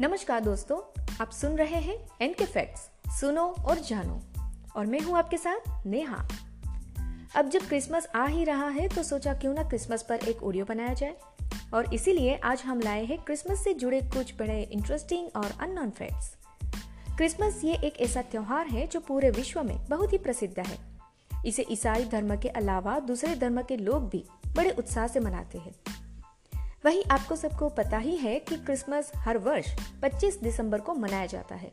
नमस्कार दोस्तों, आप सुन रहे हैं एन के फैक्ट्स सुनो और जानो। और मैं हूँ आपके साथ नेहा। अब जब क्रिसमस आ ही रहा है तो सोचा क्यों ना क्रिसमस पर एक ऑडियो बनाया जाए। और इसीलिए आज हम लाए हैं क्रिसमस से जुड़े कुछ बड़े इंटरेस्टिंग और अननोन फैक्ट्स क्रिसमस ये एक ऐसा त्योहार है जो पूरे विश्व में बहुत ही प्रसिद्ध है। इसे ईसाई धर्म के अलावा दूसरे धर्म के लोग भी बड़े उत्साह से मनाते हैं। वही आपको सबको पता ही है कि क्रिसमस हर वर्ष 25 दिसंबर को मनाया जाता है,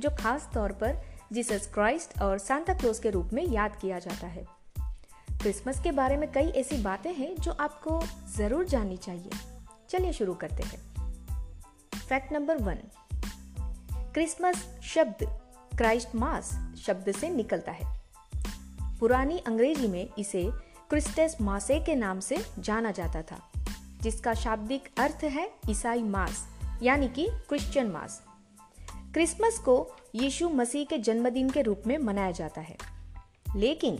जो खास तौर पर जीसस क्राइस्ट और सांता क्लोज के रूप में याद किया जाता है। क्रिसमस के बारे में कई ऐसी बातें हैं जो आपको ज़रूर जाननी चाहिए। चलिए शुरू करते हैं। फैक्ट नंबर वन, क्रिसमस शब्द, क्राइस्ट मास शब्द से निकलता है। पुरानी अंग्रेज़ी में इसे क्रिस्टस मासे के नाम से जाना जाता था। जिसका शाब्दिक अर्थ है ईसाई मास, यानी कि क्रिश्चियन मास। क्रिसमस को यीशु मसीह के जन्मदिन के रूप में मनाया जाता है। लेकिन,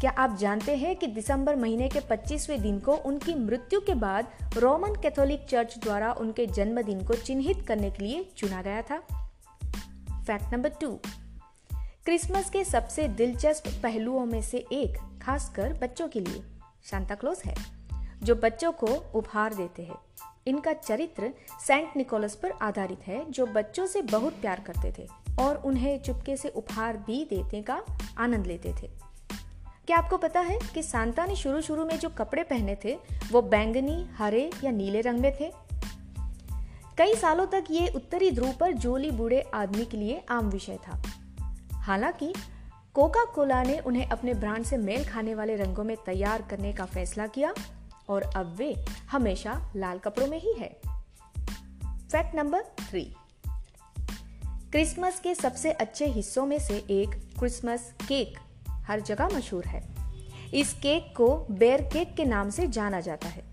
क्या आप जानते हैं कि दिसंबर महीने के 25वें दिन को उनकी मृत्यु के बाद रोमन कैथोलिक चर्च द्वारा उनके जन्मदिन को चिन्हित करने के लिए चुना गया था? Fact number two. क्रिसमस के सबसे दिलचस्प पहलुओं में से एक, खासकर बच्चों के लिए। शांता क्लोज है। जो बच्चों को उपहार देते हैं। इनका चरित्र सेंट निकोलस पर आधारित है, जो बच्चों से बहुत प्यार करते थे और उन्हें चुपके से उपहार भी देने का आनंद लेते थे। क्या आपको पता है कि सांता ने शुरू शुरू में जो कपड़े पहने थे, वो बैंगनी, हरे या नीले रंग में थे? कई सालों तक ये उत्तरी ध्रुव पर जोली बूढ़े आदमी के लिए आम विषय था। हालाँकि कोका कोला ने उन्हें अपने ब्रांड से मेल खाने वाले रंगों में तैयार करने का फैसला किया और अब वे हमेशा लाल कपड़ों में ही है। फैक्ट नंबर थ्री क्रिसमस के सबसे अच्छे हिस्सों में से एक क्रिसमस केक हर जगह मशहूर है। इस केक को बेर केक के नाम से जाना जाता है।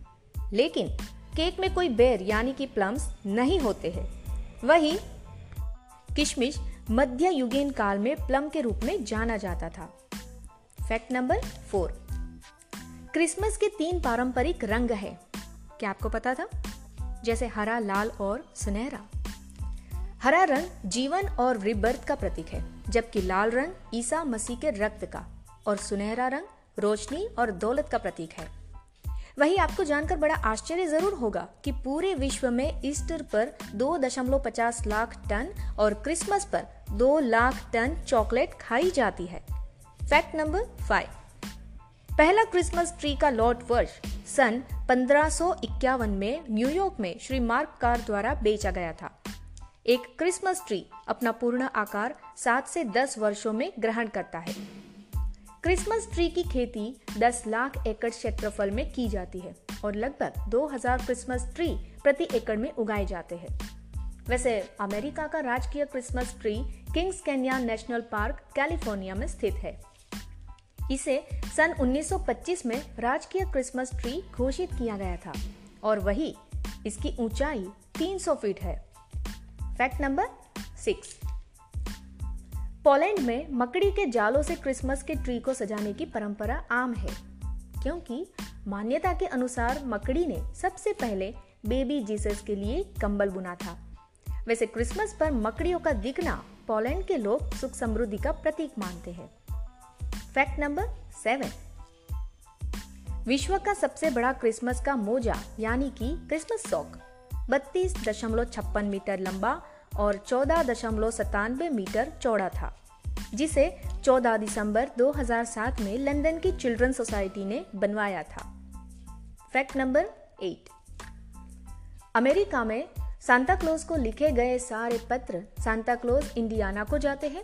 लेकिन केक में कोई बेर यानी कि प्लम्स नहीं होते हैं। वही किशमिश मध्य युगीन काल में प्लम के रूप में जाना जाता था। फैक्ट नंबर फोर क्रिसमस के तीन पारंपरिक रंग है। क्या आपको पता था? जैसे हरा, लाल और सुनहरा। हरा रंग जीवन और रिबर्थ का प्रतीक है, जबकि लाल रंग ईसा मसीह के रक्त का, और सुनहरा रंग रोशनी और दौलत का प्रतीक है। वही आपको जानकर बड़ा आश्चर्य ज़रूर होगा कि पूरे विश्व में ईस्टर पर दो दशमलव पचास लाख टन और क्रिसमस पर दो लाख टन चॉकलेट खाई जाती है। Fact number five. पहला क्रिसमस ट्री का लॉट वर्ष सन पंद्रह में न्यूयॉर्क में श्री मार्क कार द्वारा बेचा गया था। एक क्रिसमस ट्री अपना पूर्ण आकार सात से दस वर्षों में ग्रहण करता है। क्रिसमस ट्री की खेती 10 लाख एकड़ क्षेत्रफल में की जाती है और लगभग 2000 क्रिसमस ट्री प्रति एकड़ में उगाए जाते हैं। वैसे अमेरिका का राजकीय Christmas tree Kings Canyon National Park, California में स्थित है। इसे सन 1925 में राजकीय क्रिसमस ट्री घोषित किया गया था, और वही इसकी ऊंचाई 300 फीट है। Fact number six. पोलैंड में मकड़ी के जालों से क्रिसमस के ट्री को सजाने की परंपरा आम है, क्योंकि मान्यता के अनुसार मकड़ी ने सबसे पहले बेबी जीसस के लिए कंबल बुना था। वैसे क्रिसमस पर मकड़ियों का दिखना पोलैंड के लोग सुख समृद्धि का प्रतीक मानते हैं। Fact number seven. विश्व का सबसे बड़ा क्रिसमस का मोजा, यानी कि क्रिसमस सॉक, बत्तीस दशमलव छप्पन मीटर लंबा और चौदह दशमलव सतानवे मीटर चौड़ा था, जिसे 14 दिसंबर 2007 में लंदन की चिल्ड्रन सोसाइटी ने बनवाया था। Fact number eight. अमेरिका में सांता क्लोज को लिखे गए सारे पत्र सांता क्लोज, इंडियाना को जाते हैं।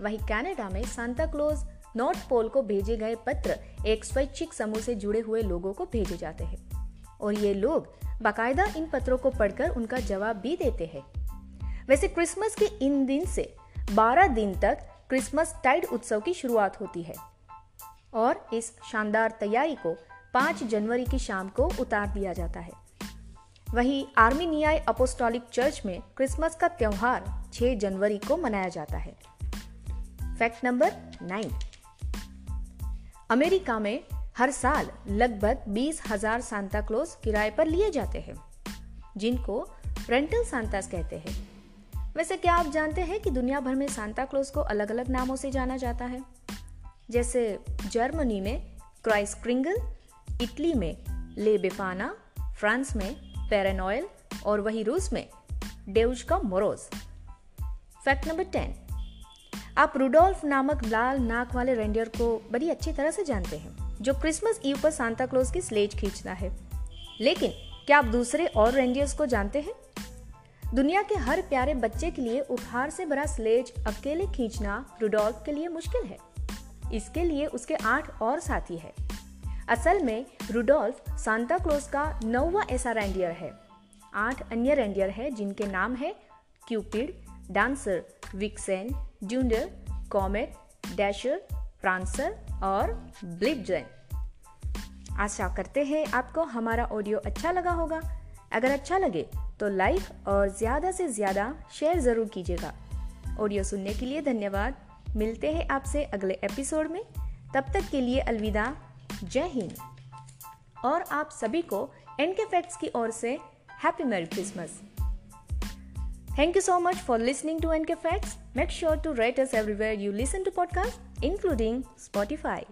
वही कनाडा में सांता क्लोज नॉर्थ पोल को भेजे गए पत्र एक स्वैच्छिक समूह से जुड़े हुए लोगों को भेजे जाते हैं। और ये लोग बाकायदा इन पत्रों को पढ़कर उनका जवाब भी देते हैं। वैसे क्रिसमस के इन दिन से 12 दिन तक क्रिसमस टाइड उत्सव की शुरुआत होती है। और इस शानदार तैयारी को 5 जनवरी की शाम को उतार दिया जाता है। वही आर्मीनियाई अपोस्टोलिक चर्च में क्रिसमस का त्योहार 6 जनवरी को मनाया जाता है। Fact number nine. अमेरिका में हर साल लगभग बीस हज़ार सांता क्लोज किराए पर लिए जाते हैं, जिनको रेंटल सांतास कहते हैं। वैसे क्या आप जानते हैं कि दुनिया भर में सांता क्लोज को अलग अलग नामों से जाना जाता है? जैसे जर्मनी में क्राइस क्रिंगल इटली में ले बेफाना, फ्रांस में पेरेनॉयल और वही रूस में डेउज का मोरोज फैक्ट नंबर टेन आप रुडोल्फ नामक लाल नाक वाले रेंडियर को बड़ी अच्छी तरह से जानते हैं, जो क्रिसमस ईव पर सांता क्लोज की स्लेज खींचता है। लेकिन, क्या आप दूसरे और रेंडियर्स को जानते हैं? दुनिया के हर प्यारे बच्चे के लिए उपहार से भरा स्लेज अकेले खींचना रुडोल्फ के लिए मुश्किल है। इसके लिए उसके आठ और साथी है। असल में रुडोल्फ सांता क्लोज का नौवा ऐसा रेंडियर है। आठ अन्य रेंडियर है जिनके नाम है Cupid dancer Vixen Donder Comet Dasher Prancer और ब्लिपजन आशा करते हैं आपको हमारा ऑडियो अच्छा लगा होगा। अगर अच्छा लगे तो लाइक और ज़्यादा से ज़्यादा शेयर ज़रूर कीजिएगा। ऑडियो सुनने के लिए धन्यवाद। मिलते हैं आपसे अगले एपिसोड में। तब तक के लिए अलविदा। जय हिंद। और आप सभी को एन के फैक्ट्स की ओर से happy merry Christmas Thank you so much for listening to NK Facts. Make sure to rate us everywhere you listen to podcasts, including Spotify.